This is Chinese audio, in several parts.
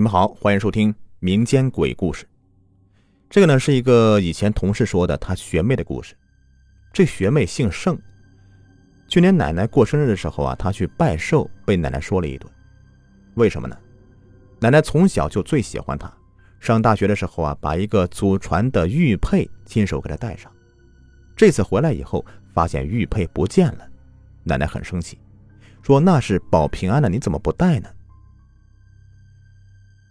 你们好，欢迎收听民间鬼故事。这个呢是一个以前同事说的他学妹的故事。这学妹姓盛，去年奶奶过生日的时候啊，她去拜寿，被奶奶说了一顿。为什么呢？奶奶从小就最喜欢她，上大学的时候啊，把一个祖传的玉佩亲手给她戴上。这次回来以后，发现玉佩不见了，奶奶很生气，说那是保平安的，你怎么不戴呢？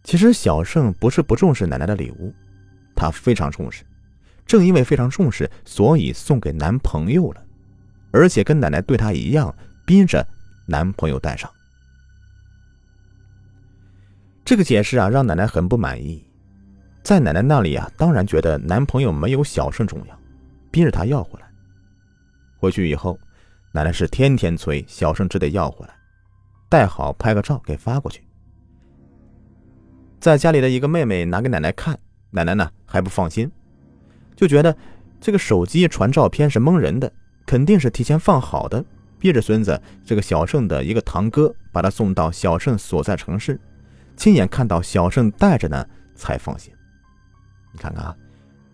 其实小盛不是不重视奶奶的礼物，她非常重视。正因为非常重视，所以送给男朋友了，而且跟奶奶对她一样，逼着男朋友戴上。这个解释啊，让奶奶很不满意。在奶奶那里啊，当然觉得男朋友没有小盛重要，逼着她要回来。回去以后，奶奶是天天催小盛，只得要回来，戴好拍个照给发过去。在家里的一个妹妹拿给奶奶看，奶奶呢还不放心，就觉得这个手机传照片是蒙人的，肯定是提前放好的，逼着孙子这个小盛的一个堂哥把他送到小盛所在城市，亲眼看到小盛带着呢才放心。你看看啊，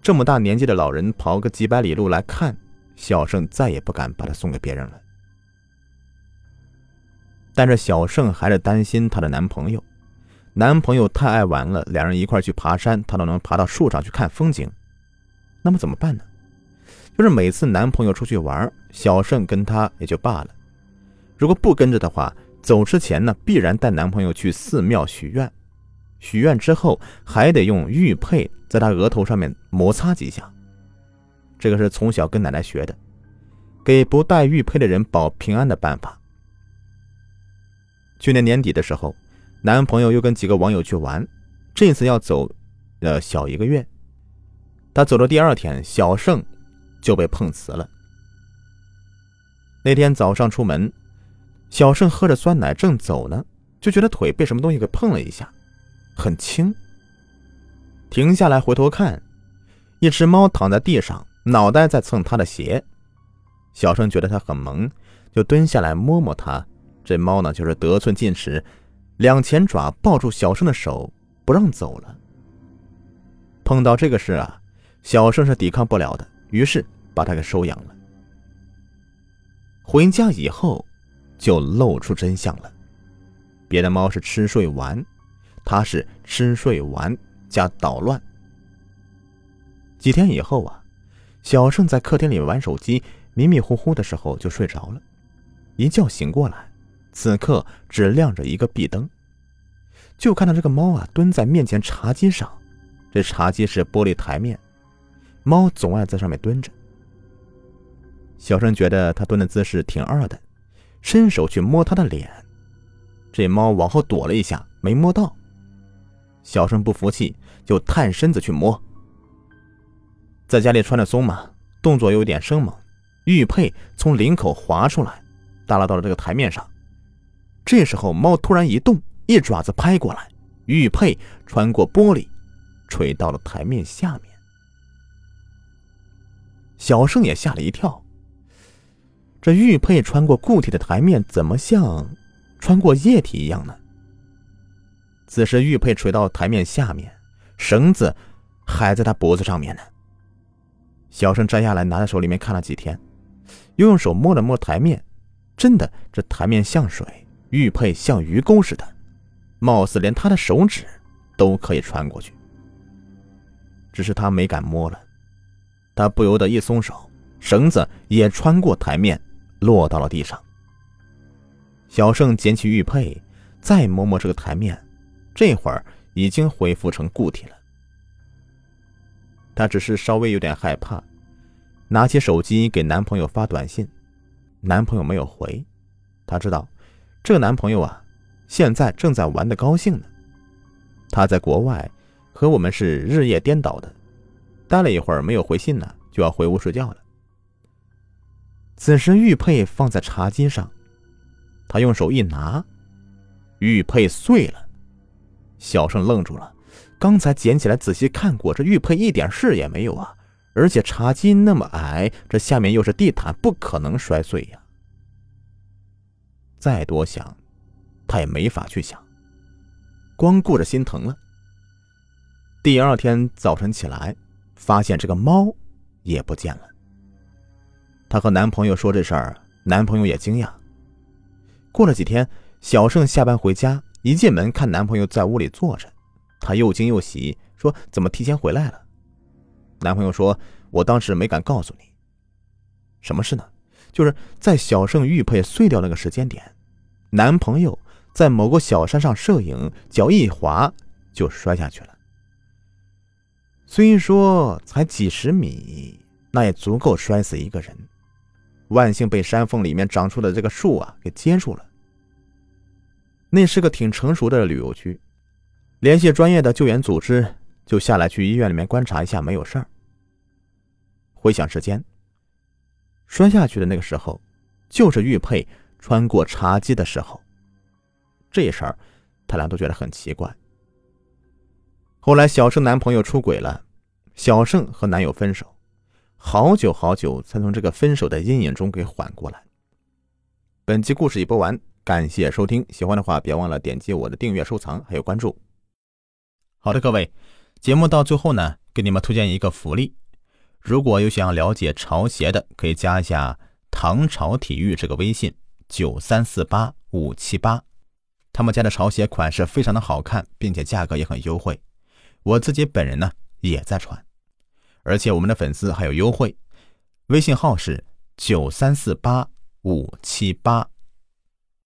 这么大年纪的老人跑个几百里路来看小盛，再也不敢把他送给别人了。但是小盛还是担心她的男朋友。男朋友太爱玩了，两人一块去爬山，她都能爬到树上去看风景。那么怎么办呢？就是每次男朋友出去玩，小盛跟他也就罢了。如果不跟着的话，走之前呢，必然带男朋友去寺庙许愿。许愿之后，还得用玉佩在他额头上面摩擦几下。这个是从小跟奶奶学的，给不带玉佩的人保平安的办法。去年年底的时候。男朋友又跟几个网友去玩，这次要走，呃，小一个月。他走的第二天，小盛就被碰瓷了。那天早上出门，小盛喝着酸奶正走呢，就觉得腿被什么东西给碰了一下，很轻。停下来回头看，一只猫躺在地上，脑袋在蹭他的鞋。小盛觉得它很萌，就蹲下来摸摸它。这猫呢，就是得寸进尺。两前爪抱住小胜的手，不让走了。碰到这个事啊，小胜是抵抗不了的，于是把他给收养了。回家以后，就露出真相了。别的猫是吃睡玩，它是吃睡玩加捣乱。几天以后啊，小盛在客厅里玩手机，迷迷糊糊的时候就睡着了，一觉醒过来。此刻只亮着一个壁灯，就看到这个猫啊蹲在面前茶几上，这茶几是玻璃台面，猫总爱在上面蹲着。小生觉得它蹲的姿势挺二的，伸手去摸它的脸，这猫往后躲了一下，没摸到。小生不服气，就探身子去摸。在家里穿的松嘛，动作有点生猛，玉佩从领口滑出来，耷拉到了这个台面上。这时候，猫突然一动，一爪子拍过来，玉佩穿过玻璃，垂到了台面下面。小盛也吓了一跳。这玉佩穿过固体的台面，怎么像穿过液体一样呢？此时，玉佩垂到台面下面，绳子还在他脖子上面呢。小盛摘下来，拿在手里面看了几天，又用手摸了摸台面，真的，这台面像水。玉佩像鱼钩似的，貌似连他的手指都可以穿过去。只是他没敢摸了，他不由得一松手，绳子也穿过台面，落到了地上。小盛捡起玉佩，再摸摸这个台面，这会儿已经恢复成固体了。他只是稍微有点害怕，拿起手机给男朋友发短信，男朋友没有回，他知道。这个男朋友啊，现在正在玩的高兴呢。他在国外，和我们是日夜颠倒的。待了一会儿没有回信呢，就要回屋睡觉了。此时玉佩放在茶几上，他用手一拿，玉佩碎了。小盛愣住了，刚才捡起来仔细看过，这玉佩一点事也没有啊！而且茶几那么矮，这下面又是地毯，不可能摔碎呀。再多想，他也没法去想。光顾着心疼了。第二天早晨起来，发现这个猫也不见了。她和男朋友说这事儿，男朋友也惊讶。过了几天，小盛下班回家，一进门看男朋友在屋里坐着，她又惊又喜，说：“怎么提前回来了？”男朋友说：“我当时没敢告诉你。什么事呢？就是在小盛玉佩碎掉那个时间点，男朋友在某个小山上摄影，脚一滑就摔下去了。虽说才几十米，那也足够摔死一个人。万幸被山缝里面长出的这个树啊给接住了。那是个挺成熟的旅游区，联系专业的救援组织。”就下来去医院里面观察一下，没有事儿。回想时间，摔下去的那个时候，就是玉佩穿过茶几的时候。这事儿，他俩都觉得很奇怪。后来小盛男朋友出轨了，小盛和男友分手，好久好久才从这个分手的阴影中给缓过来。本集故事已播完，感谢收听，喜欢的话别忘了点击我的订阅、收藏还有关注。好的，各位。节目到最后呢，给你们推荐一个福利。如果有想要了解潮鞋的，可以加一下“唐朝体育”这个微信，九三四八五七八。他们家的潮鞋款式非常的好看，并且价格也很优惠。我自己本人呢也在穿，而且我们的粉丝还有优惠。微信号是九三四八五七八。